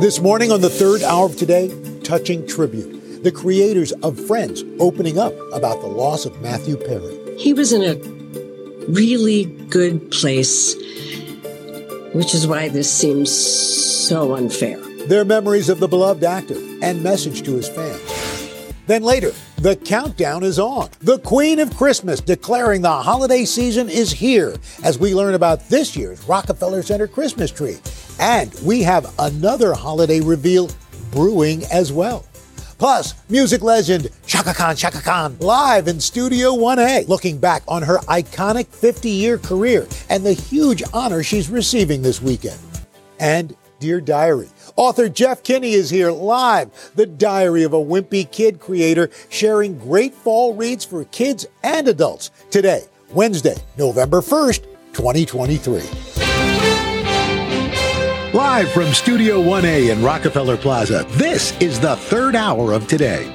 This morning on the third hour of today, touching tribute. The creators of Friends opening up about the loss of Matthew Perry. He was in a really good place, which is why this seems so unfair. Their memories of the beloved actor and message to his fans. Then later, the countdown is on. The Queen of Christmas declaring the holiday season is here as we learn about this year's Rockefeller Center Christmas tree. And we have another holiday reveal brewing as well. Plus, music legend Chaka Khan, Chaka Khan, live in Studio 1A, looking back on her iconic 50 year career and the huge honor she's receiving this weekend. And Dear Diary, Author Jeff Kinney is here live, the diary of a wimpy kid creator, sharing great fall reads for kids and adults today, Wednesday, November 1st, 2023. Live from Studio 1A in Rockefeller Plaza, this is the third hour of today.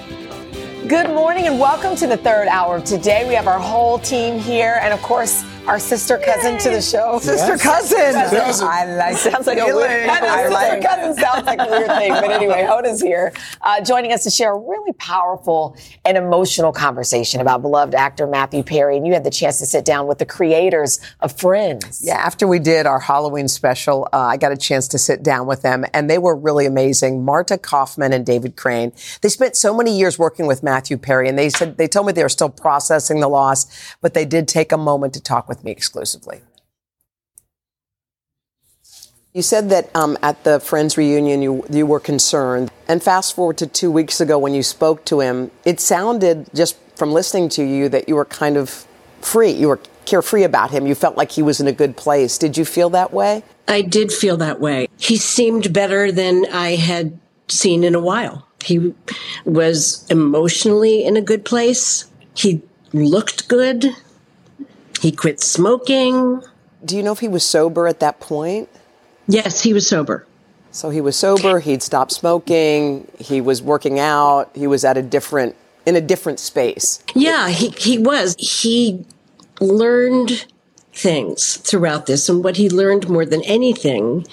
Good morning and welcome to the third hour of today. We have our whole team here, and of course, our sister cousin Yay. to the show. Sister cousin. cousin. I like sounds like a weird. I like sister cousin sounds like a weird thing, but anyway, Hoda's here, uh, joining us to share a really powerful and emotional conversation about beloved actor Matthew Perry. And you had the chance to sit down with the creators of Friends. Yeah, after we did our Halloween special, uh, I got a chance to sit down with them, and they were really amazing. Marta Kauffman and David Crane. They spent so many years working with Matthew Perry, and they said they told me they were still processing the loss, but they did take a moment to talk with with me exclusively. You said that um, at the Friends reunion you, you were concerned. And fast forward to two weeks ago when you spoke to him, it sounded just from listening to you that you were kind of free. You were carefree about him. You felt like he was in a good place. Did you feel that way? I did feel that way. He seemed better than I had seen in a while. He was emotionally in a good place. He looked good. He quit smoking. Do you know if he was sober at that point? Yes, he was sober. So he was sober, he'd stopped smoking, he was working out, he was at a different in a different space. Yeah, he he was. He learned things throughout this and what he learned more than anything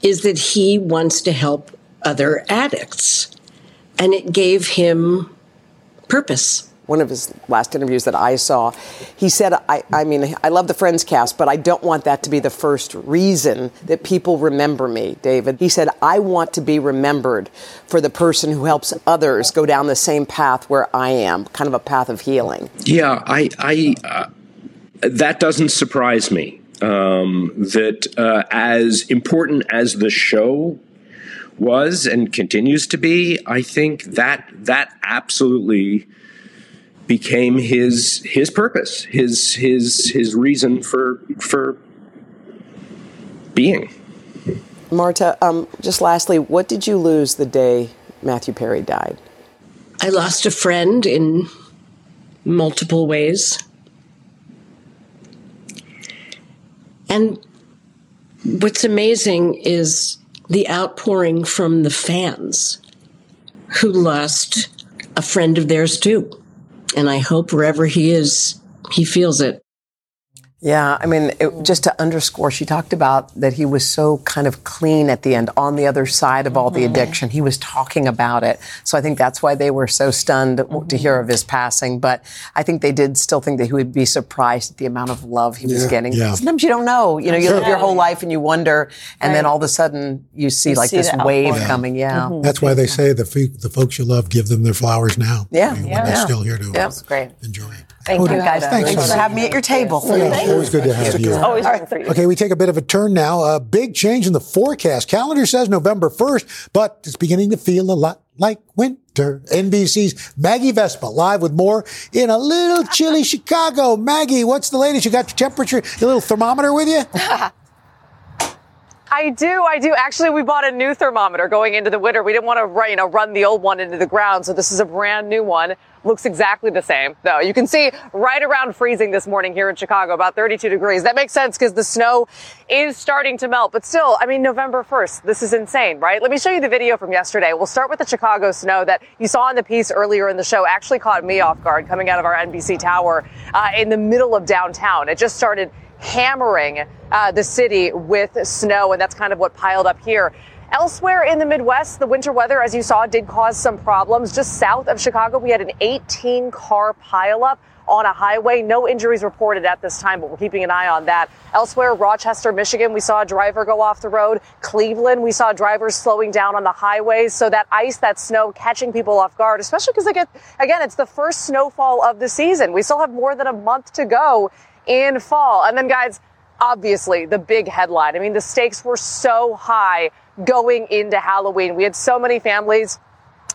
is that he wants to help other addicts. And it gave him purpose one of his last interviews that I saw, he said, I, I mean, I love the Friends cast, but I don't want that to be the first reason that people remember me, David. He said, I want to be remembered for the person who helps others go down the same path where I am, kind of a path of healing. Yeah, I, I uh, that doesn't surprise me. Um, that uh, as important as the show was and continues to be, I think that that absolutely became his his purpose, his his his reason for for being. Marta, um, just lastly, what did you lose the day Matthew Perry died? I lost a friend in multiple ways. And what's amazing is the outpouring from the fans who lost a friend of theirs too. And I hope wherever he is, he feels it. Yeah, I mean, it, just to underscore, she talked about that he was so kind of clean at the end, on the other side of all the mm-hmm. addiction. He was talking about it. So I think that's why they were so stunned mm-hmm. to hear of his passing. But I think they did still think that he would be surprised at the amount of love he was getting. Yeah. Sometimes you don't know. You know, you live your whole life and you wonder, and right. then all of a sudden you see you like see this wave yeah. coming. Yeah. Mm-hmm. That's why they say the, the folks you love, give them their flowers now. Yeah. I mean, yeah. When they're still here to yeah. great. enjoy it. Thank you, guys. Thanks, Thanks for having me at your table. Yeah, always good to have you. Always good for you. Okay, we take a bit of a turn now. A big change in the forecast. Calendar says November 1st, but it's beginning to feel a lot like winter. NBC's Maggie Vespa live with more in a little chilly Chicago. Maggie, what's the latest? You got your temperature, your little thermometer with you? I do. I do. Actually, we bought a new thermometer going into the winter. We didn't want to, you know, run the old one into the ground. So this is a brand new one. Looks exactly the same, though. You can see right around freezing this morning here in Chicago, about 32 degrees. That makes sense because the snow is starting to melt. But still, I mean, November 1st, this is insane, right? Let me show you the video from yesterday. We'll start with the Chicago snow that you saw in the piece earlier in the show. Actually caught me off guard coming out of our NBC tower uh, in the middle of downtown. It just started hammering uh, the city with snow, and that's kind of what piled up here. Elsewhere in the Midwest, the winter weather, as you saw, did cause some problems. Just south of Chicago, we had an 18 car pileup on a highway. No injuries reported at this time, but we're keeping an eye on that. Elsewhere, Rochester, Michigan, we saw a driver go off the road. Cleveland, we saw drivers slowing down on the highways. So that ice, that snow catching people off guard, especially because again, again, it's the first snowfall of the season. We still have more than a month to go in fall. And then guys, obviously the big headline. I mean, the stakes were so high going into Halloween. We had so many families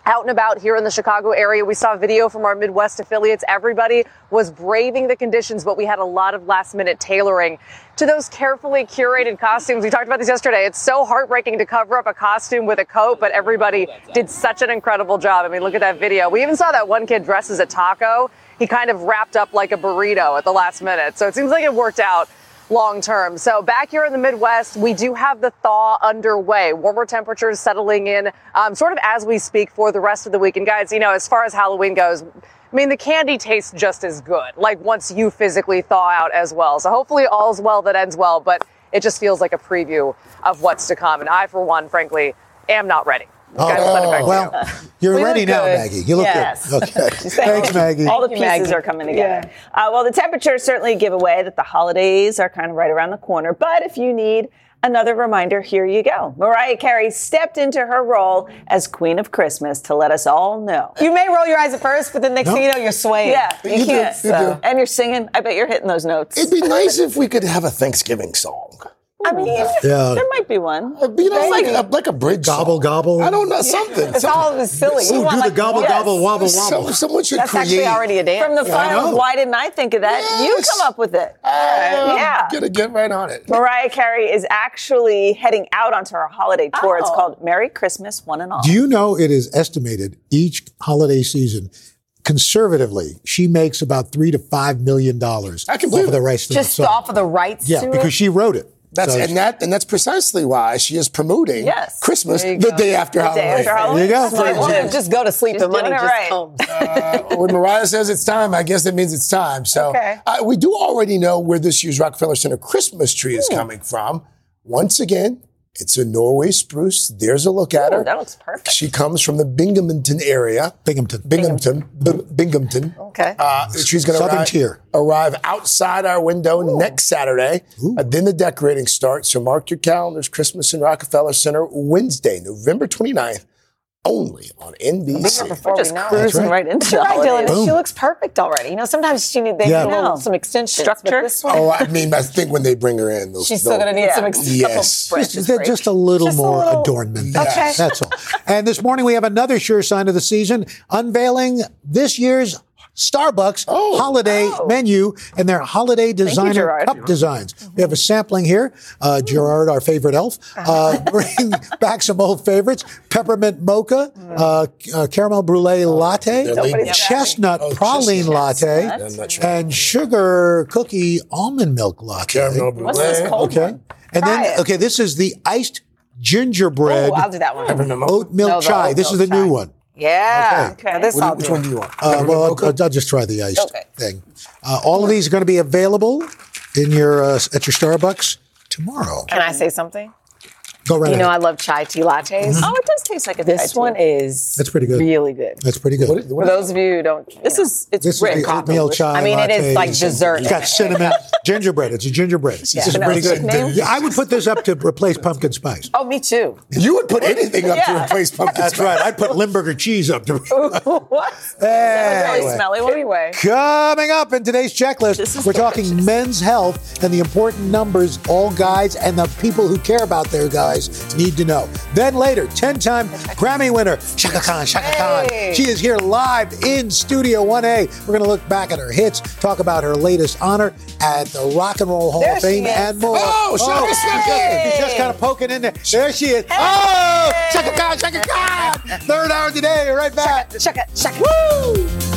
out and about here in the Chicago area. We saw video from our Midwest affiliates. Everybody was braving the conditions, but we had a lot of last minute tailoring to those carefully curated costumes. We talked about this yesterday. It's so heartbreaking to cover up a costume with a coat, but everybody did such an incredible job. I mean, look at that video. We even saw that one kid dressed as a taco. He kind of wrapped up like a burrito at the last minute. So it seems like it worked out long term. So back here in the Midwest, we do have the thaw underway. Warmer temperatures settling in um, sort of as we speak for the rest of the week. And guys, you know, as far as Halloween goes, I mean, the candy tastes just as good, like once you physically thaw out as well. So hopefully all's well that ends well, but it just feels like a preview of what's to come. And I, for one, frankly, am not ready. Oh, well, you're We ready now, good. Maggie. You look Yes. good. Okay. Thanks, Maggie. All the pieces are coming together. Uh, well, the temperatures certainly give away that the holidays are kind of right around the corner. But if you need another reminder, here you go. Mariah Carey stepped into her role as Queen of Christmas to let us all know. You may roll your eyes at first, but the next thing you know, you're swaying. Yeah, you, You can't. you so- do. And you're singing. I bet you're hitting those notes. It'd be nice if we could have a Thanksgiving song. I mean, Yeah. there might be one. You know, like a, like a bridge Gobble, song. gobble. I don't know, something. It's all this silly. Ooh, You want do like the gobble, yes. gobble, wobble, So, wobble. someone should That's create. actually already a dance. From the I fire, why didn't I think of that? You come up with it. Uh, Yeah. Get, get right on it. Mariah Carey is actually heading out onto her holiday tour. It's Oh. called Merry Christmas, One and All. Do you know it is estimated each holiday season, conservatively, she makes about three to five million dollars I can off believe of the it. rights to Just the song. off of the rights Yeah, to because it. she wrote it. That's So- and that and that's precisely why she is promoting Yes. Christmas the go. day after The day Halloween. after Halloween. There you go. Smart Well, just go to sleep She's and money just right. comes. Uh, when Mariah says it's time, I guess that means it's time. So Okay. uh, we do already know where this year's Rockefeller Center Christmas tree is coming from. Once again, it's a Norway spruce. There's a look at Ooh, her. that looks perfect. She comes from the Binghamton area. Binghamton. Binghamton. B- Binghamton. Okay. Uh, she's going to arrive, arrive outside our window next Saturday. Uh, then the decorating starts. So mark your calendars. Christmas in Rockefeller Center, Wednesday, November 29th, only on NBC. We're just we know it. cruising right. right into the You're right, Dylan. Boom. She looks perfect already. You know, sometimes she need they Yeah. need a No. some extensions. Structure. But this one, Oh, I mean, I think when they bring her in, they'll, she's still going to need Yeah. some extensions. Yes. Just, they're just a little Just a more little- adornment. Okay. That's all. And this morning we have another sure sign of the season, unveiling this year's Starbucks Oh. holiday menu and their holiday designer Gerard. cup designs. We have a sampling here. Uh, Gerard, our favorite elf, uh, bring back some old favorites: peppermint mocha, uh, uh, caramel brulee latte, chestnut Oh, praline chestnut. latte, I'm sure. and sugar cookie almond milk latte. Caramel What's this brulee. cold Okay. one? And Try then, it. okay, this is the iced gingerbread Oh, I'll do that one. oat milk No, the chai. oat This is milk the new one. Yeah. Okay. Now this Which, I'll which one do you want? Uh, well, Mocha? I'll, I'll just try the iced Okay. thing. Uh, all of these are going to be available in your uh, at your Starbucks tomorrow. Can I say something? Go right You know, I love chai tea lattes. Mm-hmm. Oh, it does taste like a This chai one is That's pretty good. really good. That's pretty good. What- For those of you who don't, This is it's this is rich. the oatmeal chai. I mean, it is like dessert. It's got cinnamon, gingerbread. It's a gingerbread. This is Yeah. pretty good. Nickname? Yeah, I would put this up to replace pumpkin spice. Oh, me too. you would put anything up to replace pumpkin That's spice. right. I'd put Limburger cheese up to. what? Anyway. Really smelly one. Anyway, Coming up in today's checklist, we're talking men's health and the important numbers all guys and the people who care about their guys guys need to know. Then later, 10 time Grammy winner, Chaka Khan, Chaka Khan. Hey. She is here live in Studio 1A. We're going to look back at her hits, talk about her latest honor at the Rock and Roll Hall There of Fame, and more. Oh, Chaka oh, she's Khan. just, just kind of poking in there. There she is. Oh, Chaka Khan, Chaka Khan. Third hour today, right back. Chaka, Chaka.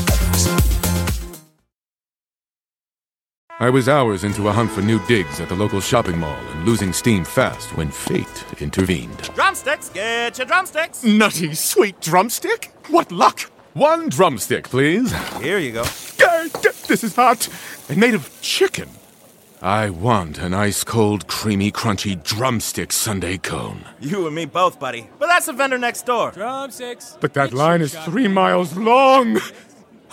I was hours into a hunt for new digs at the local shopping mall and losing steam fast when fate intervened. Drumsticks, get your drumsticks. Nutty, sweet drumstick? What luck! One drumstick, please. Here you go. This is hot and made of chicken. I want an ice cold, creamy, crunchy drumstick Sunday cone. You and me both, buddy. But that's the vendor next door. Drumsticks. But that line is three miles long.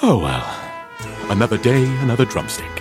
Oh well. Another day, another drumstick.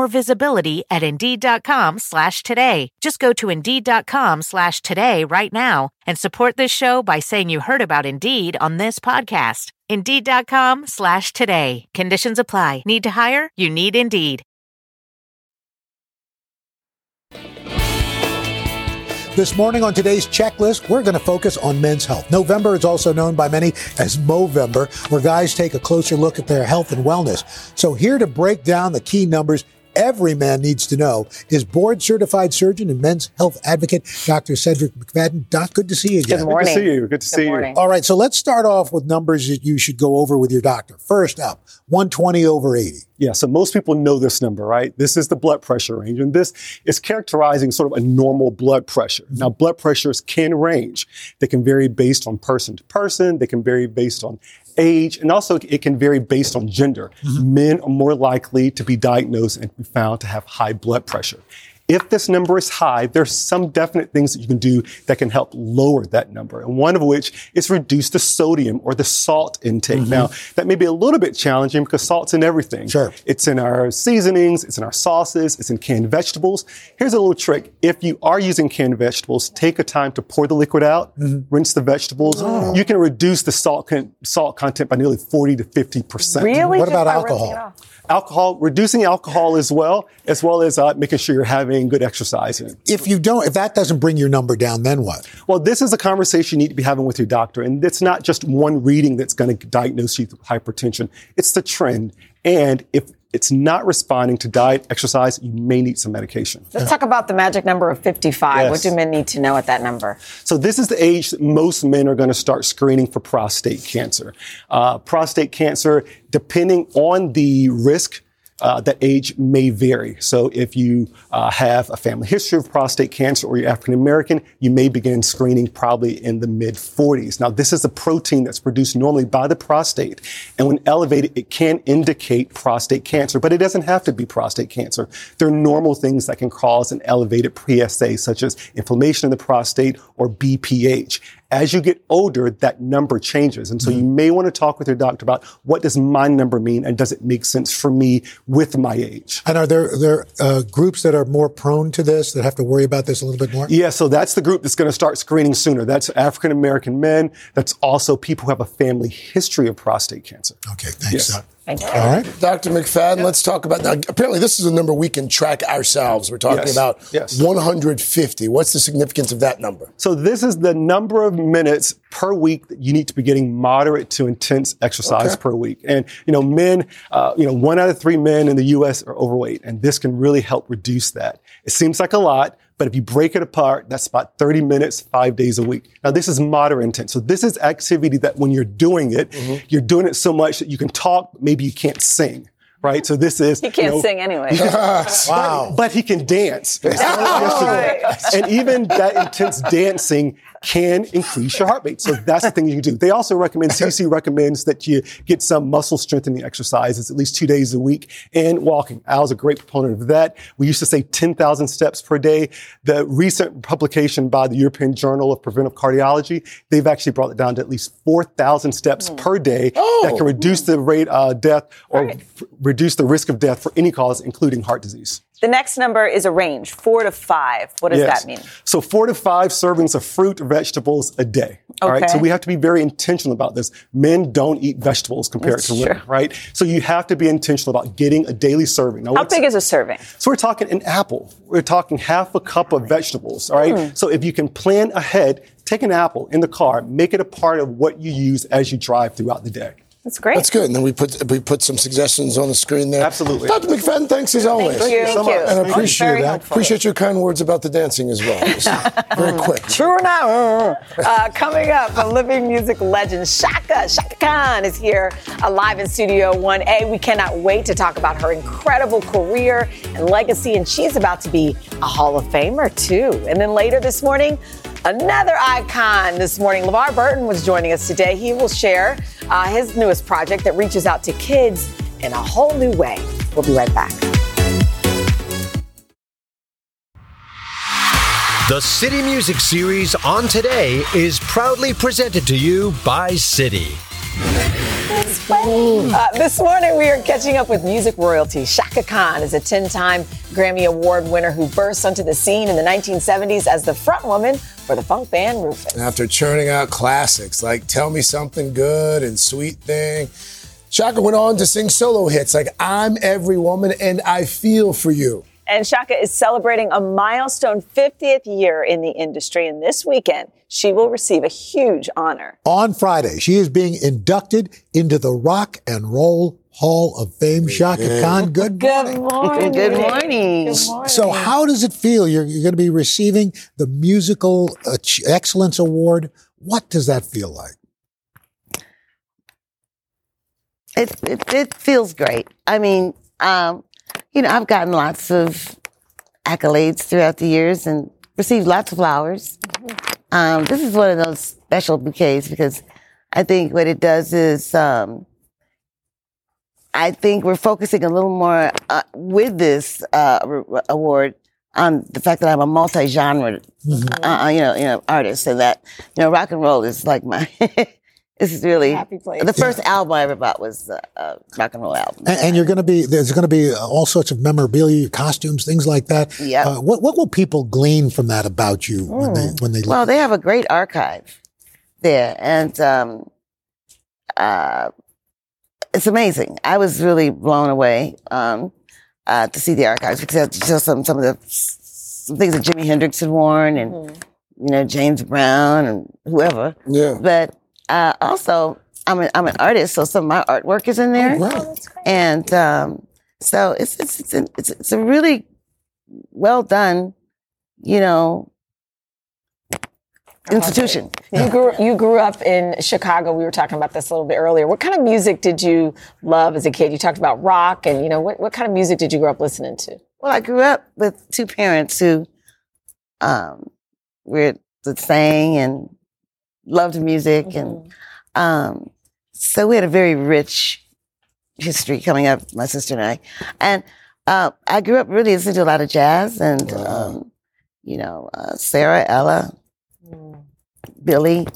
visibility at Indeed.com slash today. Just go to Indeed.com slash today right now and support this show by saying you heard about Indeed on this podcast. Indeed.com slash today. Conditions apply. Need to hire? You need Indeed. This morning on today's checklist, we're going to focus on men's health. November is also known by many as Movember, where guys take a closer look at their health and wellness. So here to break down the key numbers every man needs to know is board certified surgeon and men's health advocate, Dr. Cedrek McFadden. Doc, good to see you again. Good morning. Good to see you. Good to see morning. All right, so let's start off with numbers that you should go over with your doctor. First up, 120 over 80. Yeah, so most people know this number, right? This is the blood pressure range, and this is characterizing sort of a normal blood pressure. Now, blood pressures can range. They can vary based on person to person. They can vary based on age, and also it can vary based on gender. Mm-hmm. Men are more likely to be diagnosed and be found to have high blood pressure. If this number is high, there's some definite things that you can do that can help lower that number. And one of which is reduce the sodium or the salt intake. Mm-hmm. Now, that may be a little bit challenging because salt's in everything. Sure. It's in our seasonings, it's in our sauces, it's in canned vegetables. Here's a little trick. If you are using canned vegetables, take a time to pour the liquid out, mm-hmm. rinse the vegetables. Oh. You can reduce the salt con- salt content by nearly 40 to 50%. Really? What Just about by rinsing alcohol? Alcohol, reducing alcohol as well, as well as uh, making sure you're having good exercise. If you don't, if that doesn't bring your number down, then what? Well, this is a conversation you need to be having with your doctor. And it's not just one reading that's going to diagnose you with hypertension. It's the trend. And if it's not responding to diet, exercise, you may need some medication. Let's talk about the magic number of 55. What do men need to know at that number? So this is the age that most men are going to start screening for prostate cancer. Uh, prostate cancer, depending on the risk, uh, that age may vary. So if you uh, have a family history of prostate cancer or you're African American, you may begin screening probably in the mid 40s. Now, this is a protein that's produced normally by the prostate. And when elevated, it can indicate prostate cancer, but it doesn't have to be prostate cancer. There are normal things that can cause an elevated PSA, such as inflammation in the prostate or BPH. As you get older, that number changes. And so you may want to talk with your doctor about what does my number mean and does it make sense for me with my age? And are there there uh, groups that are more prone to this that have to worry about this a little bit more? Yeah, so that's the group that's going to start screening sooner. That's African American men. That's also people who have a family history of prostate cancer. Okay, thanks. Yes. Doc. Thank you. All right. Dr. McFadden, let's talk about now. Apparently, this is a number we can track ourselves. We're talking Yes. about Yes. 150. What's the significance of that number? So this is the number of minutes per week that you need to be getting moderate to intense exercise Okay. per week. And, you know, men, uh, you know, one out of three men in the U.S. are overweight, and this can really help reduce that. It seems like a lot, but if you break it apart, that's about 30 minutes, five days a week. Now, this is moderate intense. So this is activity that when you're doing it, mm-hmm. you're doing it so much that you can talk, maybe you can't sing. right? So this is he can't you know, sing anyway. wow! But he can dance, Oh, and even that intense dancing can increase your heart rate. So that's the thing you can do. They also recommend, CC recommends that you get some muscle strengthening exercises at least two days a week and walking. Al's a great proponent of that. We used to say 10,000 steps per day. The recent publication by the European Journal of Preventive Cardiology, they've actually brought it down to at least 4,000 steps hmm. per day that oh, can reduce hmm. the rate of death or f- reduce the risk of death for any cause, including heart disease. The next number is a range, four to five. What does Yes. that mean? So four to five servings of fruit, vegetables a day. All right. So we have to be very intentional about this. Men don't eat vegetables compared That's to women, true. right? So you have to be intentional about getting a daily serving. Now, How big is a serving? so we're talking an apple. We're talking half a cup of vegetables. All right. Mm. So if you can plan ahead, take an apple in the car, make it a part of what you use as you drive throughout the day. That's great. That's good. And then we put we put some suggestions on the screen there. Absolutely. Dr. McFadden, thanks as always. Thank you. Thank you. And I appreciate that. helpful. Appreciate your kind words about the dancing as well. It was Very quick. True or not? Uh, coming up, a living music legend, Chaka, Chaka Khan is here alive in Studio 1A. We cannot wait to talk about her incredible career and legacy, and she's about to be a Hall of Famer, too. And then later this morning, another icon this morning. LeVar Burton was joining us today. He will share uh, his newest project that reaches out to kids in a whole new way. We'll be right back. The City Music Series on today is proudly presented to you by City. Uh, this morning, we are catching up with music royalty. Chaka Khan is a 10 time Grammy Award winner who burst onto the scene in the 1970s as the frontwoman for the funk band Rufus. After churning out classics like Tell Me Something Good and Sweet Thing, Chaka went on to sing solo hits like I'm Every Woman and I Feel For You. And Chaka is celebrating a milestone 50th year in the industry. And this weekend, she will receive a huge honor. On Friday, she is being inducted into the Rock and Roll Hall of Fame. Chaka Khan, good morning. morning. Good morning. Good morning. So, how does it feel? You're, you're going to be receiving the Musical Excellence Award. What does that feel like? It, it it feels great. I mean, um, you know, I've gotten lots of accolades throughout the years and received lots of flowers. Um, this is one of those special bouquets because I think what it does is, um, I think we're focusing a little more uh, with this uh, award on the fact that I'm a multi-genre, uh, you know, you know, artist, and that you know, rock and roll is like my. this is really Happy place. the first album I ever bought was a, a rock and roll album. And, and you're going to be there's going to be all sorts of memorabilia, costumes, things like that. Yep. Uh, what what will people glean from that about you when they when they look? Well, they have a great archive there, and um, uh, it's amazing. I was really blown away um, uh, to see the archives because it's just some some of the some things that Jimi Hendrix had worn, and you know James Brown and whoever. Yeah. But uh, also, I'm an, I'm an artist, so some of my artwork is in there, Wow. and um, so it's it's it's, a, it's it's a really well done, you know, institution. You grew you grew up in Chicago. We were talking about this a little bit earlier. What kind of music did you love as a kid? You talked about rock, and you know what what kind of music did you grow up listening to? Well, I grew up with two parents who um, were the sang and loved music, and um, so we had a very rich history coming up. My sister and I, and uh, I grew up really listening to a lot of jazz, and um, you know, uh, Sarah, Ella, Billy,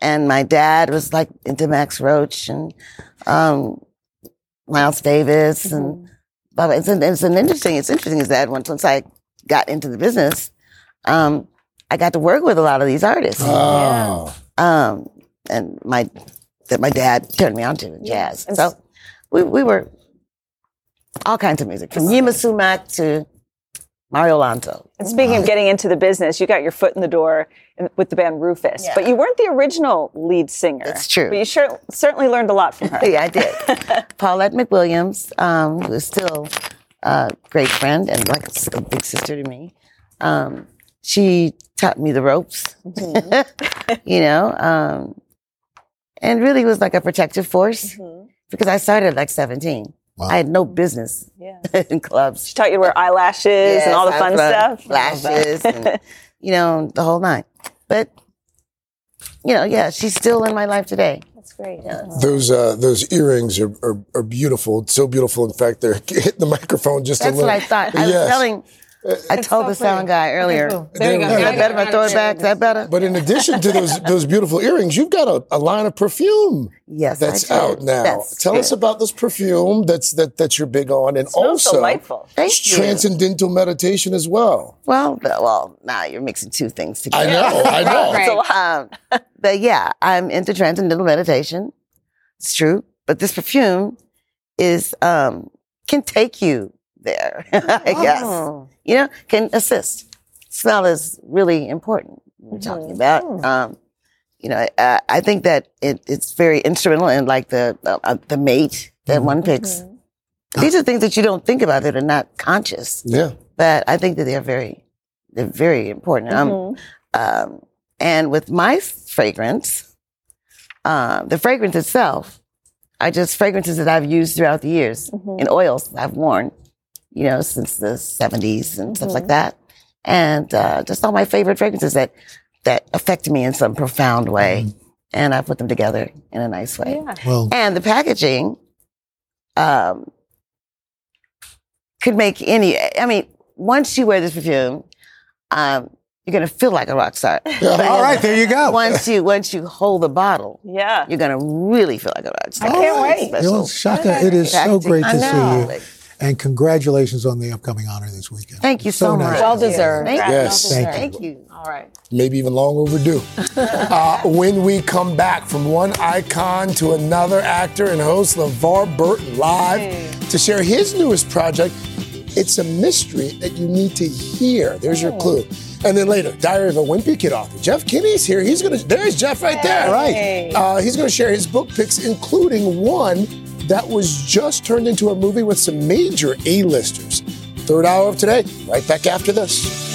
and my dad was like into Max Roach and um, Miles Davis and. But it's an, it's an interesting. It's interesting is that once once I got into the business, um, I got to work with a lot of these artists. Oh. Um, and my that my dad turned me on to jazz. So we we were all kinds of music from Yma Sumac to Mario Lanza. And speaking of getting into the business, you got your foot in the door in, with the band Rufus, but you weren't the original lead singer. That's true. But you sure, certainly learned a lot from her. yeah, I did. Paulette McWilliams, um, who is still a great friend and like a big sister to me. Um, she taught me the ropes, you know, um, and really was like a protective force because I started at like 17. I had no business in clubs. She taught you to wear eyelashes and all the fun stuff. Lashes, and, you know, the whole nine. But, you know, yeah, she's still in my life today. That's great. Those uh, those earrings are, are, are beautiful. So beautiful. In fact, they're hitting the microphone just That's a little. That's what I thought. I was telling, I told the sound guy earlier. There you go. Is that better if I throw it back? Is that better? But in addition to those those beautiful earrings, you've got a, a line of perfume. Yes, that's I do. out now. That's Tell us about this perfume that's that that you're big on, and smells also delightful. Thank you. transcendental meditation as well. Well, well, now you're mixing two things together. I know, I know. so, um, but yeah, I'm into transcendental meditation. It's true, but this perfume is um, can take you there. I guess Oh. you know can assist. Smell is really important. We're talking about. Um, you know, uh, I think that it, it's very instrumental in like the uh, uh, the mate that one picks. These are things that you don't think about that are not conscious. Yeah. But I think that they're very, they're very important. Um, um, and with my fragrance, uh, the fragrance itself are just fragrances that I've used throughout the years in oils I've worn, you know, since the 70s and stuff like that. And uh, just all my favorite fragrances that that affected me in some profound way. And I put them together in a nice way. Well- and the packaging um, could make any, I mean, once you wear this perfume, um, you're gonna feel like a rock star. All right, there you go. Once you once you hold the bottle, yeah, you're gonna really feel like a rock star. All right. Well, Chaka, it is so great to see you. And congratulations on the upcoming honor this weekend. Thank you so, nice. much. Well deserved. Thank Yes. you. Thank you. Thank you. All right. maybe even long overdue. uh, when we come back from one icon to another actor and host LeVar Burton live to share his newest project, it's a mystery that you need to hear. There's your clue. And then later, Diary of a Wimpy Kid author Jeff Kinney's here. He's gonna. There's Jeff right there. Right. Uh, he's gonna share his book picks, including one that was just turned into a movie with some major A-listers. Third hour of today. Right back after this.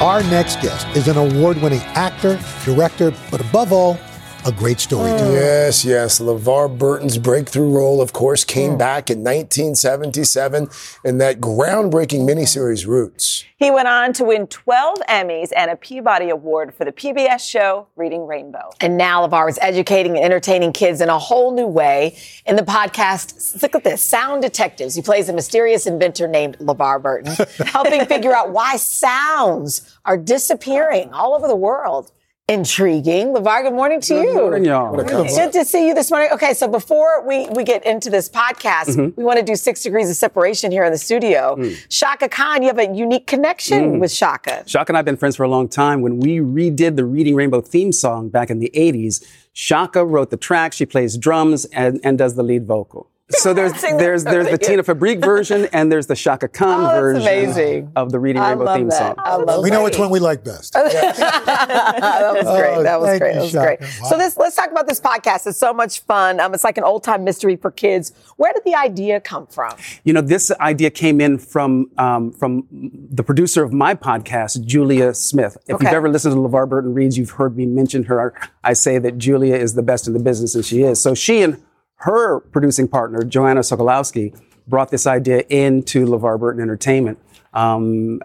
Our next guest is an award winning actor, director, but above all, a great storyteller. Mm. Yes, yes. LeVar Burton's breakthrough role, of course, came mm. back in 1977 in that groundbreaking miniseries Roots. He went on to win 12 Emmys and a Peabody Award for the PBS show Reading Rainbow. And now LeVar is educating and entertaining kids in a whole new way. In the podcast, look at this, Sound Detectives. He plays a mysterious inventor named LeVar Burton, helping figure out why sounds are disappearing all over the world. Intriguing. LeVar, good morning to you. morning, y'all. What a. Good to see you this morning. Okay, so before we, we get into this podcast, Mm-hmm. we want to do six degrees of separation here in the studio. Mm. Chaka Khan, you have a unique connection with Chaka. Chaka and I have been friends for a long time. When we redid the Reading Rainbow theme song back in the 80s, Chaka wrote the track, she plays drums and, and does the lead vocal. So there's there's there's the. Tina Fabrique version and there's the Chaka Khan Oh, version amazing. of the Reading I Rainbow love theme that. song. I love We know which one we like best. that was great. Oh, that was thank great. you, That was Chaka. great. Wow. So this, let's talk about this podcast. It's so much fun. Um, it's like an old time mystery for kids. Where did the idea come from? You know, this idea came in from um, from the producer of my podcast, Julia Smith. If Okay. you've ever listened to LeVar Burton Reads, you've heard me mention her. I say that Julia is the best in the business, and she is. So she and her producing partner, Joanna Sokolowski, brought this idea into LeVar Burton Entertainment. Um,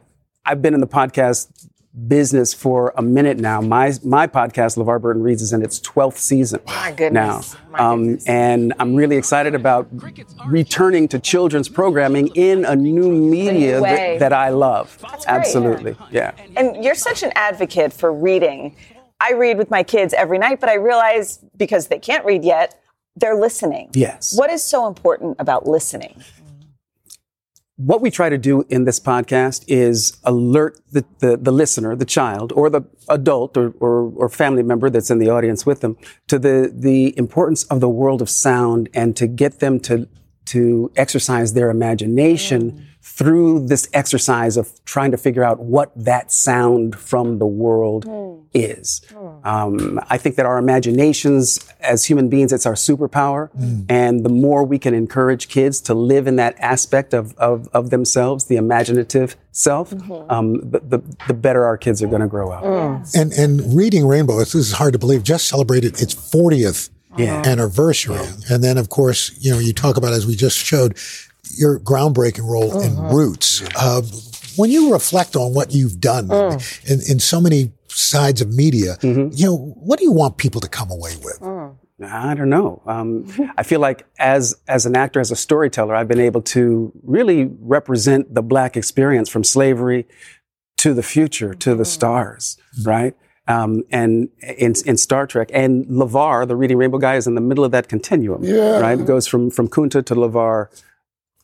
I've been in the podcast business for a minute now. My my podcast, LeVar Burton Reads, is in its 12th season My goodness. now. Um, and I'm really excited about returning to children's programming in a new media that, that I love. great. Absolutely. Yeah. And you're such an advocate for reading. I read with my kids every night, but I realize because they can't read yet, they're listening. Yes. What is so important about listening? What we try to do in this podcast is alert the, the, the listener, the child, or the adult or, or, or family member that's in the audience with them to the, the importance of the world of sound and to get them to, to exercise their imagination through this exercise of trying to figure out what that sound from the world is. Um, I think that our imaginations as human beings, it's our superpower. Mm. And the more we can encourage kids to live in that aspect of, of, of themselves, the imaginative self, Mm-hmm. um, the, the, the better our kids are going to grow up. Mm. And and reading Rainbow, this is hard to believe, just celebrated its 40th Yeah. Uh-huh. anniversary. And then, of course, you know, you talk about as we just showed your groundbreaking role in uh-huh. Roots. Uh, when you reflect on what you've done uh. in, in so many sides of media, mm-hmm. you know, what do you want people to come away with? Uh. I don't know. Um, I feel like as as an actor, as a storyteller, I've been able to really represent the black experience from slavery to the future to the mm-hmm. stars, right? Um, and in, in Star Trek, and LeVar, the Reading Rainbow guy, is in the middle of that continuum, Yeah. right? It goes from from Kunta to LeVar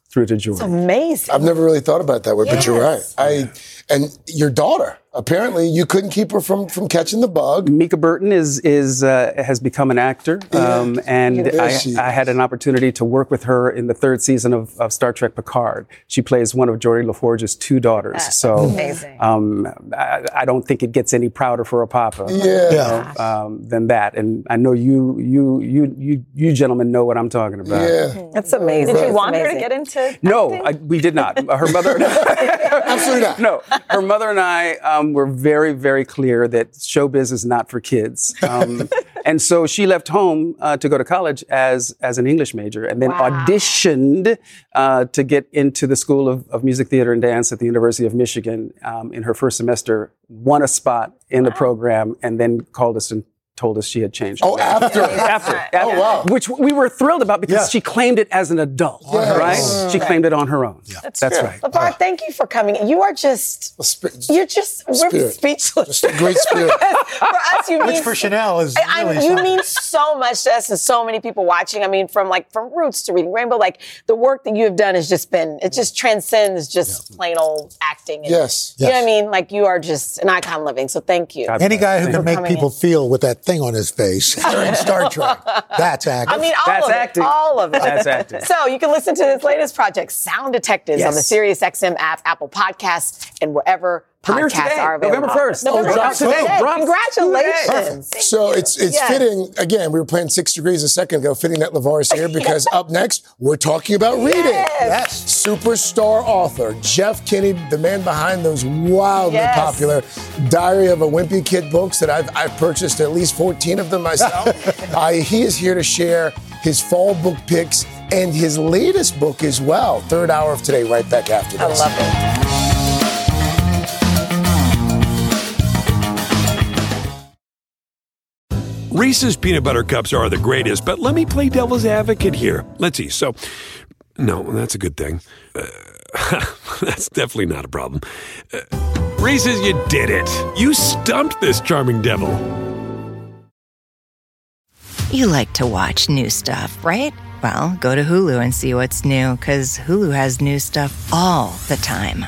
through to George. amazing. I've never really thought about it that way, but you're right. I and your daughter. Apparently, you couldn't keep her from from catching the bug. Mica Burton is is uh, has become an actor, um, and I, I had an opportunity to work with her in the third season of, of Star Trek Picard. She plays one of Geordi La Forge's two daughters. so amazing. Um, I, I don't think it gets any prouder for a papa Yeah. you um, than that. And I know you you you you you gentlemen know what I'm talking about. Yeah. That's amazing. Did you That's want her to get into? No, I, we did not. Her mother. Absolutely not. No, her mother and I um, were very, very clear that showbiz is not for kids, um, and so she left home uh, to go to college as as an English major, and then auditioned uh, to get into the School of, of Music, Theater, and Dance at the University of Michigan um, in her first semester. Won a spot in the program, and then called us and told us she had changed. Oh, oh, after. after, after, Oh, wow. which we were thrilled about because Yeah. she claimed it as an adult, Yes. right? Oh. She claimed it on her own. That's, That's true. right. LeVar, thank you for coming. You are just, A spi- you're just, we're speechless. Just a great spirit. for us, you mean. Which mean for Sheinelle is I, really you something. mean so much to us and so many people watching. I mean, from like from Roots to Reading Rainbow, like the work that you have done has just been it just transcends just plain old acting. And, Yes. You know what I mean? Like you are just an icon living. So thank you. God Any guy who can make people in. feel with that thing on his face during Star Trek, that's acting. I mean, all That's of acting. it. All of it. That's acting. So you can listen to his latest project, Sound Detectives, on the Yes. Sirius XM app, Apple Podcasts, and wherever Premieres podcasts today, are available. November 1st. November Oh, drops 1st. today. Today. Congratulations. Perfect. So it's it's Yes. fitting. Again, we were playing Six Degrees a second ago. Fitting that LeVar's here because up next we're talking about reading. Yes. Superstar author Jeff Kinney, the man behind those wildly Yes. popular Diary of a Wimpy Kid books that I've I've purchased at least 14 of them myself. uh, he is here to share his fall book picks and his latest book as well. Third hour of today, right back after this. I love it. Reese's peanut butter cups are the greatest, but let me play devil's advocate here. Let's see. So, no, that's a good thing. Uh, that's definitely not a problem. Uh, Reese's, you did it. You stumped this charming devil. You like to watch new stuff, right? Well, go to Hulu and see what's new, because Hulu has new stuff all the time.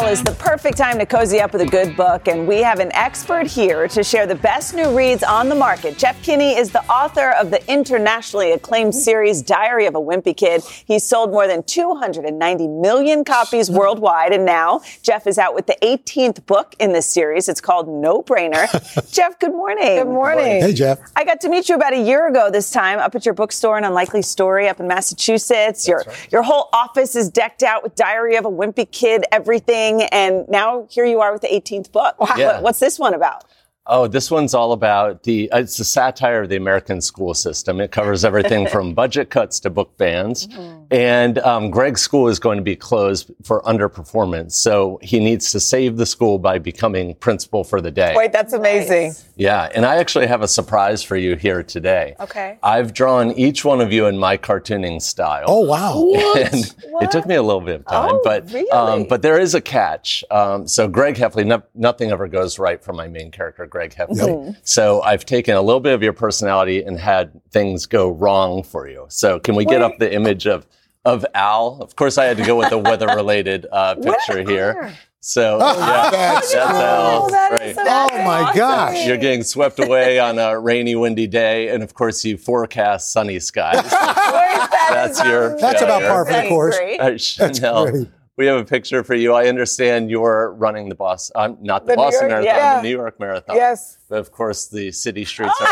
Fall is the perfect time to cozy up with a good book, and we have an expert here to share the best new reads on the market. Jeff Kinney is the author of the internationally acclaimed series Diary of a Wimpy Kid. He's sold more than 290 million copies worldwide, and now Jeff is out with the 18th book in this series. It's called No Brainer. Jeff, good morning. Good morning. Hey, Jeff. I got to meet you about a year ago this time up at your bookstore in Unlikely Story up in Massachusetts. your your whole office is decked out with Diary of a Wimpy Kid, everything. And now here you are with the 18th book. Yeah. What's this one about? Oh, this one's all about the. uh, It's a satire of the American school system. It covers everything from budget cuts to book bans. And um, Greg's school is going to be closed for underperformance, so he needs to save the school by becoming principal for the day. Wait, that's amazing. Yeah, and I actually have a surprise for you here today. Okay. I've drawn each one of you in my cartooning style. Oh, wow. And it took me a little bit of time, Oh, but really? um, but there is a catch. Um, so Greg Heffley, no, nothing ever goes right for my main character, Greg Heffley. So I've taken a little bit of your personality and had things go wrong for you. So can we get Wait. up the image of of Al? Of course, I had to go with the weather-related uh, picture here. So Oh, yeah, that's that's cool. Al. That right. is so Oh, my awesome. gosh. You're getting swept away on a rainy, windy day, and of course, you forecast sunny skies. That's your. That's yeah, about par for the course. Uh, Chanel, we have a picture for you. I understand you're running the Boston, um, not the, The Boston York- Marathon, yeah. the New York Marathon. Yes. But of course, the city streets Oh,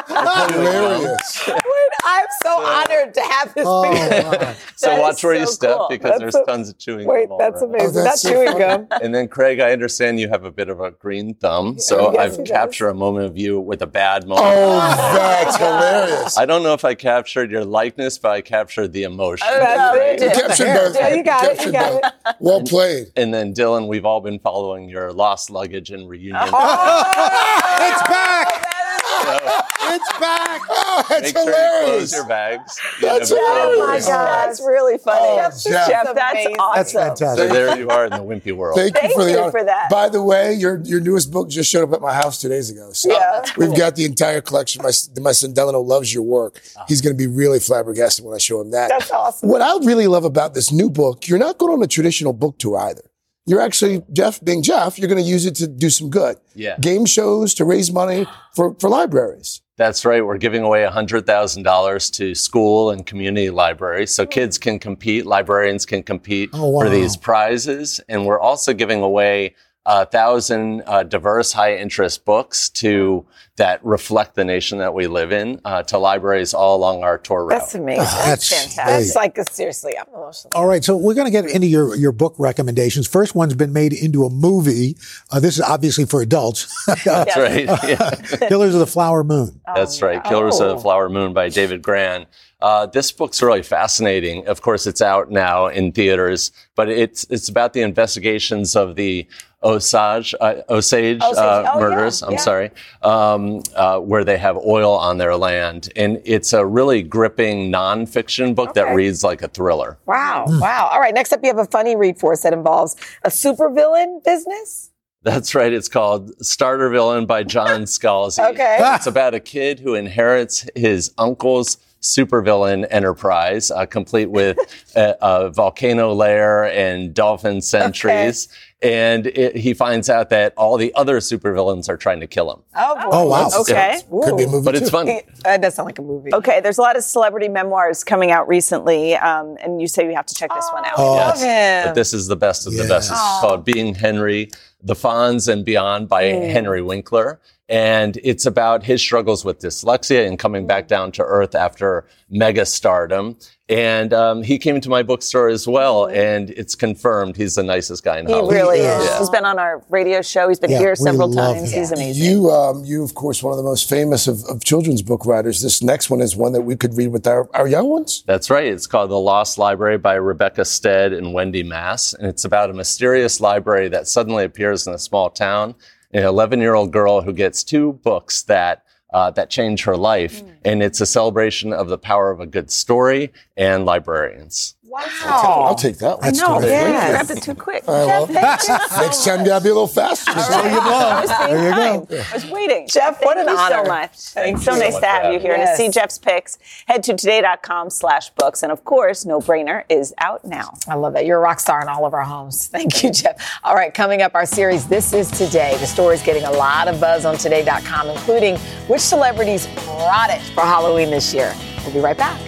are. Hilarious. Wait, I'm so honored to have this Oh, picture. So watch is where you step cool. because That's there's so- tons of chewing Wait, gum. all that's around. amazing. Oh, that's that's chewing gum. And then, Craig, I understand you have a bit of a green thumb, so Yes, I've he does. captured a moment of you with a bad oh, moment. Oh, that's hilarious. I don't know if I captured your likeness, but I captured the emotion. Oh, That's it. You captured both. Yeah, you got it. You got both. it. Well played. And then, Dylan, we've all been following your lost luggage and reunion. Oh, it's back! It's back! Oh, that's Make sure you close your bags. That's You never hilarious. Oh my God, that's really oh, funny. Oh, Jeff, Jeff. that's amazing. awesome. That's So fantastic. there you are in the wimpy world. Thank, Thank you for the you for that. By the way, your your newest book just showed up at my house two days ago. So Yeah. we've got the entire collection. My my son Delano loves your work. Ah. He's going to be really flabbergasted when I show him that. That's awesome. What I really love about this new book, you're not going on a traditional book tour either. You're actually Jeff being Jeff. You're going to use it to do some good. Yeah. Game shows to raise money for for libraries. That's right. We're giving away $100,000 to school and community libraries. So kids can compete, librarians can compete Oh, wow. for these prizes. And we're also giving away a thousand uh, diverse, high interest books to that reflect the nation that we live in uh, to libraries all along our tour route. That's amazing. Oh, that's fantastic. great. That's like, seriously, I'm emotional. All right, so we're going to get into your, your book recommendations. First one's been made into a movie. Uh, this is obviously for adults. That's right. Yeah. Killers of the Flower Moon. That's right. Killers of the Flower Moon by David Grann. Uh, this book's really fascinating. Of course, it's out now in theaters, but it's it's about the investigations of the Osage uh, Osage, Osage. uh, Oh, yeah, murders. I'm yeah. sorry, um, uh, where they have oil on their land, and it's a really gripping nonfiction book that reads like a thriller. Wow. Wow. All right. Next up, you have a funny read for us that involves a supervillain business. That's right. It's called Starter Villain by John Scalzi. Okay. It's about a kid who inherits his uncle's supervillain enterprise, uh, complete with a, a volcano lair and dolphin sentries. And it, he finds out that all the other supervillains are trying to kill him. Oh. Oh, wow. Okay. Could be a movie But it's too. funny. That does sound like a movie. Okay, there's a lot of celebrity memoirs coming out recently, um, and you say you have to check this one out. Oh, Love him. But this is the best of the best. It's called Being Henry, The Fonz and Beyond by Henry Winkler. And it's about his struggles with dyslexia and coming back down to earth after mega stardom. And um, he came to my bookstore as well, and it's confirmed he's the nicest guy in He Hollywood. He really is. is. Yeah. He's been on our radio show. He's been Yeah, here several times. him. He's amazing. You, um, you of course, one of the most famous of, of children's book writers. This next one is one that we could read with our, our young ones. That's right. It's called The Lost Library by Rebecca Stead and Wendy Mass. And it's about a mysterious library that suddenly appears in a small town. An 11 year old girl who gets two books that uh, that change her life. And it's a celebration of the power of a good story and librarians. Wow. I'll take that one. That's no, terrific. yeah, grabbed it too quick. All right, well, next time you gotta be a little faster. There you I was go. There you kind. go. I was waiting. Jeff, what an you honor. so much. Thank it's so you so nice much to have you having here and to see Jeff's picks. Head to today.com slash books. And of course, No Brainer is out now. I love that. You're a rock star in all of our homes. Thank you, Jeff. All right, coming up, our series, This is Today. The story's getting a lot of buzz on today.com, including which celebrities brought it for Halloween this year. We'll be right back.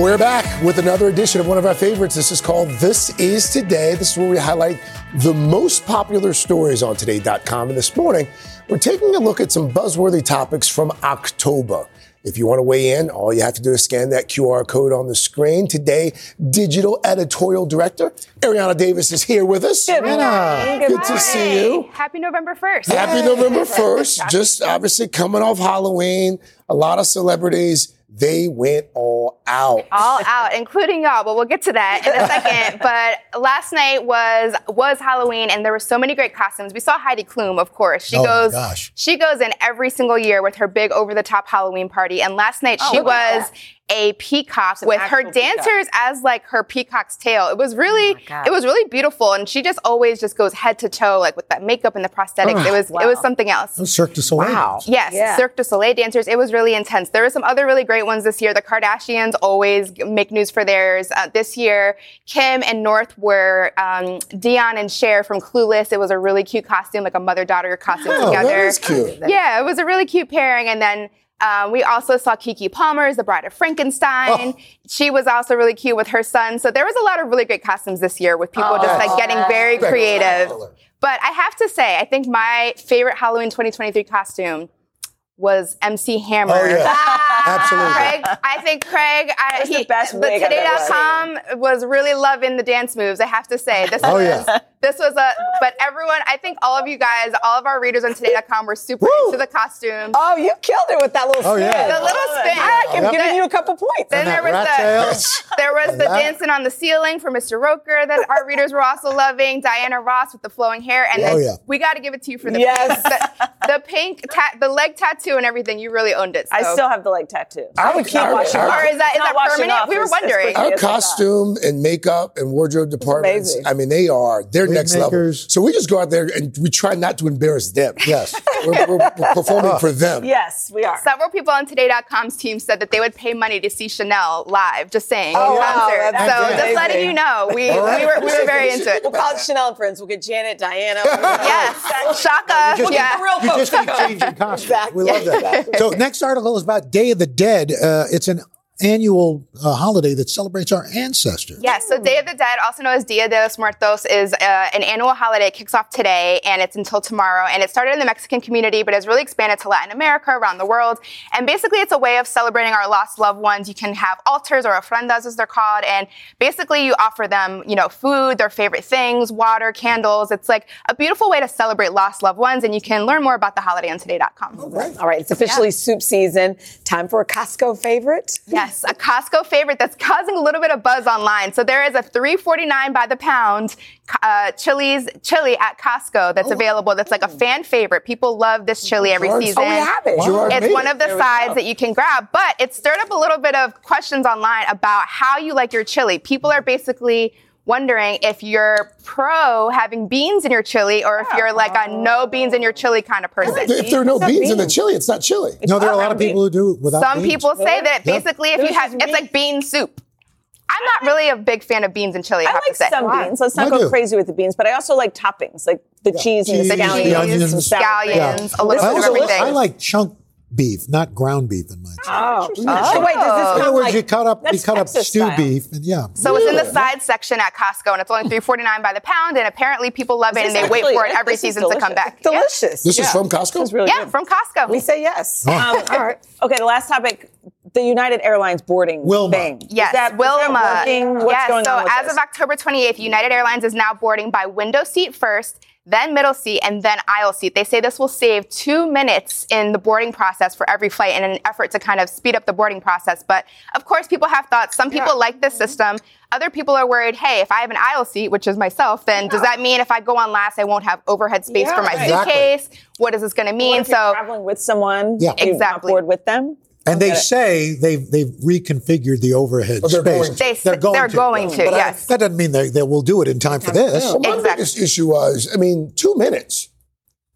We're back with another edition of one of our favorites. This is called This Is Today. This is where we highlight the most popular stories on today.com. And this morning, we're taking a look at some buzzworthy topics from October. If you want to weigh in, all you have to do is scan that QR code on the screen. Today, digital editorial director Arianna Davis is here with us. Good Arianna, good to see you. Happy November 1st. Happy November 1st. Just obviously coming off Halloween. A lot of celebrities, they went all out. All out, including y'all, but we'll get to that in a second. but last night was was Halloween, and there were so many great costumes. We saw Heidi Klum, of course. She Oh my goes, gosh. she goes in every single year with her big over the top Halloween party. And last night oh, she look at was a peacock with her dancers as like her peacock's tail. It was really, Oh it was really beautiful, and she just always just goes head to toe, like with that makeup and the prosthetics. Oh, it was, it was something else. Cirque du Soleil. Wow. Yes, Yeah. Cirque du Soleil dancers. It was really intense. There were some other really great ones this year. The Kardashians always make news for theirs. Uh, this year, Kim and North were um, Dionne and Cher from Clueless. It was a really cute costume, like a mother daughter costume Oh, that together. is cute. Yeah, it was a really cute pairing. And then um, we also saw Keke Palmer as the Bride of Frankenstein. She was also really cute with her son. So there was a lot of really great costumes this year with people just like getting very creative. But I have to say, I think my favorite Halloween 2023 costume was MC Hammer. Oh, yeah. Absolutely. Craig, I think Craig, I, That's the best the wig Today.com was really loving the dance moves. I have to say, this Oh, was yeah. This was a. But everyone, I think all of you guys, all of our readers on Today.com were super into the costumes. Oh, you killed it with that little Oh, spin. yeah. The little spin. I am Yep. giving you a couple points. Then there was the there was the dancing on the ceiling for Mr. Roker that our readers were also loving. Diana Ross with the flowing hair, and oh, then Oh, yeah. we got to give it to you for the Yes. pink, the, the pink, ta- the leg tattoo and everything. You really owned it. I still have the leg tattoo. I I would would- keep I would- washing I would- off. Or is that- It's is not that permanent? off We were as- as wondering. Our as I thought. costume and makeup and wardrobe departments, I mean, they are, they're Wig next level. So we just go out there and we try not to embarrass them. Yes. We're, we're, we're performing for them. Yes, we are. Several people on Today.com's team said that they would pay money to see Sheinelle live, just saying, Oh, in wow, concert. so amazing. just letting you know, we, All right. we, were, we were very into it. We'll call it Sheinelle and Friends. We'll get Janet, Diana. Yes, Chaka. You just, yeah. real you just folks. keep changing costumes. Exactly. We love that. So next article is about Day of the Dead. Uh, it's an annual uh, holiday that celebrates our ancestors. Yes, so Day of the Dead, also known as Dia de los Muertos, is uh, an annual holiday. It kicks off today and it's until tomorrow. And it started in the Mexican community, but has really expanded to Latin America, around the world. And basically, it's a way of celebrating our lost loved ones. You can have altars or ofrendas, as they're called. And basically, you offer them, you know, food, their favorite things, water, candles. It's like a beautiful way to celebrate lost loved ones. And you can learn more about the holiday on today.com. All right, it's officially soup season. Time for a Costco favorite. Yes, a Costco favorite that's causing a little bit of buzz online. So there is a $3.49 by the pound uh, chilies chili at Costco that's available. That's like a fan favorite. People love this chili every season. Oh, we have it. It's made one of the sides that you can grab, but it stirred up a little bit of questions online about how you like your chili. People are basically wondering if you're pro having beans in your chili or if you're like a no beans in your chili kind of person. If there are no It's not beans in the chili, it's not chili. No, there are a lot of people who do it without beans. Some beans. people say that Yeah. basically if you have, it's like bean soup. I'm not really a big fan of beans and chili. I, I have like to say. some beans. Let's not I go do. crazy with the beans, but I also like toppings, like the cheese and the scallions, the and onions. some sour. Scallions, a little bit of everything. I like chunk beef, not ground beef in my chili. Oh, so wait, does this In other words, like you cut up, you that's cut up stew style. beef, and yeah. So it's in the side section at Costco, and it's only three forty nine by the pound. And apparently, people love it, This and they is wait for it every this is season to come delicious. back. Yeah. delicious? This is from Costco? It's really Yeah, good. from Costco. We say yes. Oh. Um, all right. Okay, the last topic, the United Airlines boarding Wilma. thing. Yes, Is that Wilma. working? What's yes, going so on with as this? of October 28th, United Airlines is now boarding by window seat first, then middle seat, and then aisle seat. They say this will save two minutes in the boarding process for every flight in an effort to kind of speed up the boarding process. But of course, people have thoughts. Some people like this mm-hmm. system. Other people are worried, hey, if I have an aisle seat, which is myself, then does that mean if I go on last, I won't have overhead space Yeah, for my exactly. suitcase? What is this going to What mean? if you're So traveling with someone, Yeah. you Exactly. board with them. And they it. say they've they've reconfigured the overhead Oh, they're space. going to. They- they're going they're to. going to, But I- yes. that doesn't mean they, they will do it in time for this. Yeah, my Exactly. biggest issue was, I mean, two minutes.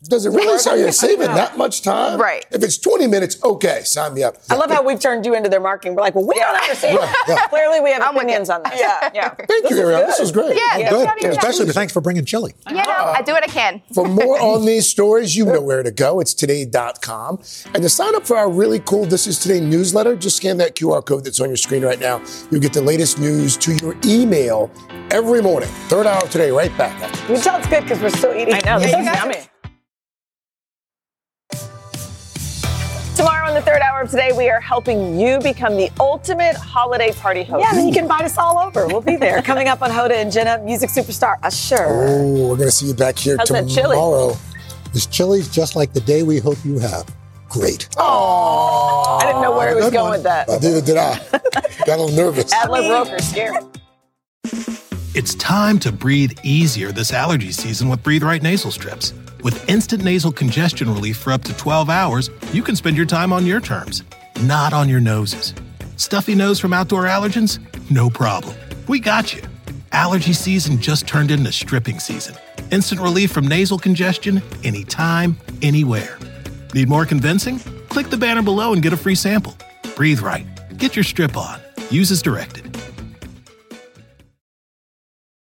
Does it really say you're saving that much time? Right. If it's 20 minutes, okay, sign me up. I love how we've turned you into their marketing. We're like, well, we don't understand. yeah. Clearly, we have I'm opinions on this. Yeah. yeah. Thank you, Arianna. This was great. Yeah, Well, yeah, good. yeah, yeah. Especially thanks for bringing chili. you know, I do what I can. Uh, for more on these stories, you know where to go. It's today.com. And to sign up for our really cool This Is Today newsletter, just scan that QR code that's on your screen right now. You'll get the latest news to your email every morning. Third hour of today, right back. after You can tell it's good because we're still eating. I know. This is yummy. Tomorrow in the third hour of today, we are helping you become the ultimate holiday party host. Yeah, then you can invite us all over. We'll be there. Coming up on Hoda and Jenna, music superstar Usher. Oh, we're going to see you back here How's that chili? tomorrow. This chili's just like the day we hope you have. Great. Oh, I didn't know where he was going one. with that. Neither did I. Got a little nervous. Adlib Roker, scared. It's time to breathe easier this allergy season with Breathe Right nasal strips. With instant nasal congestion relief for up to 12 hours, you can spend your time on your terms, not on your noses. Stuffy nose from outdoor allergens? No problem. We got you. Allergy season just turned into stripping season. Instant relief from nasal congestion anytime, anywhere. Need more convincing? Click the banner below and get a free sample. Breathe right. Get your strip on. Use as directed.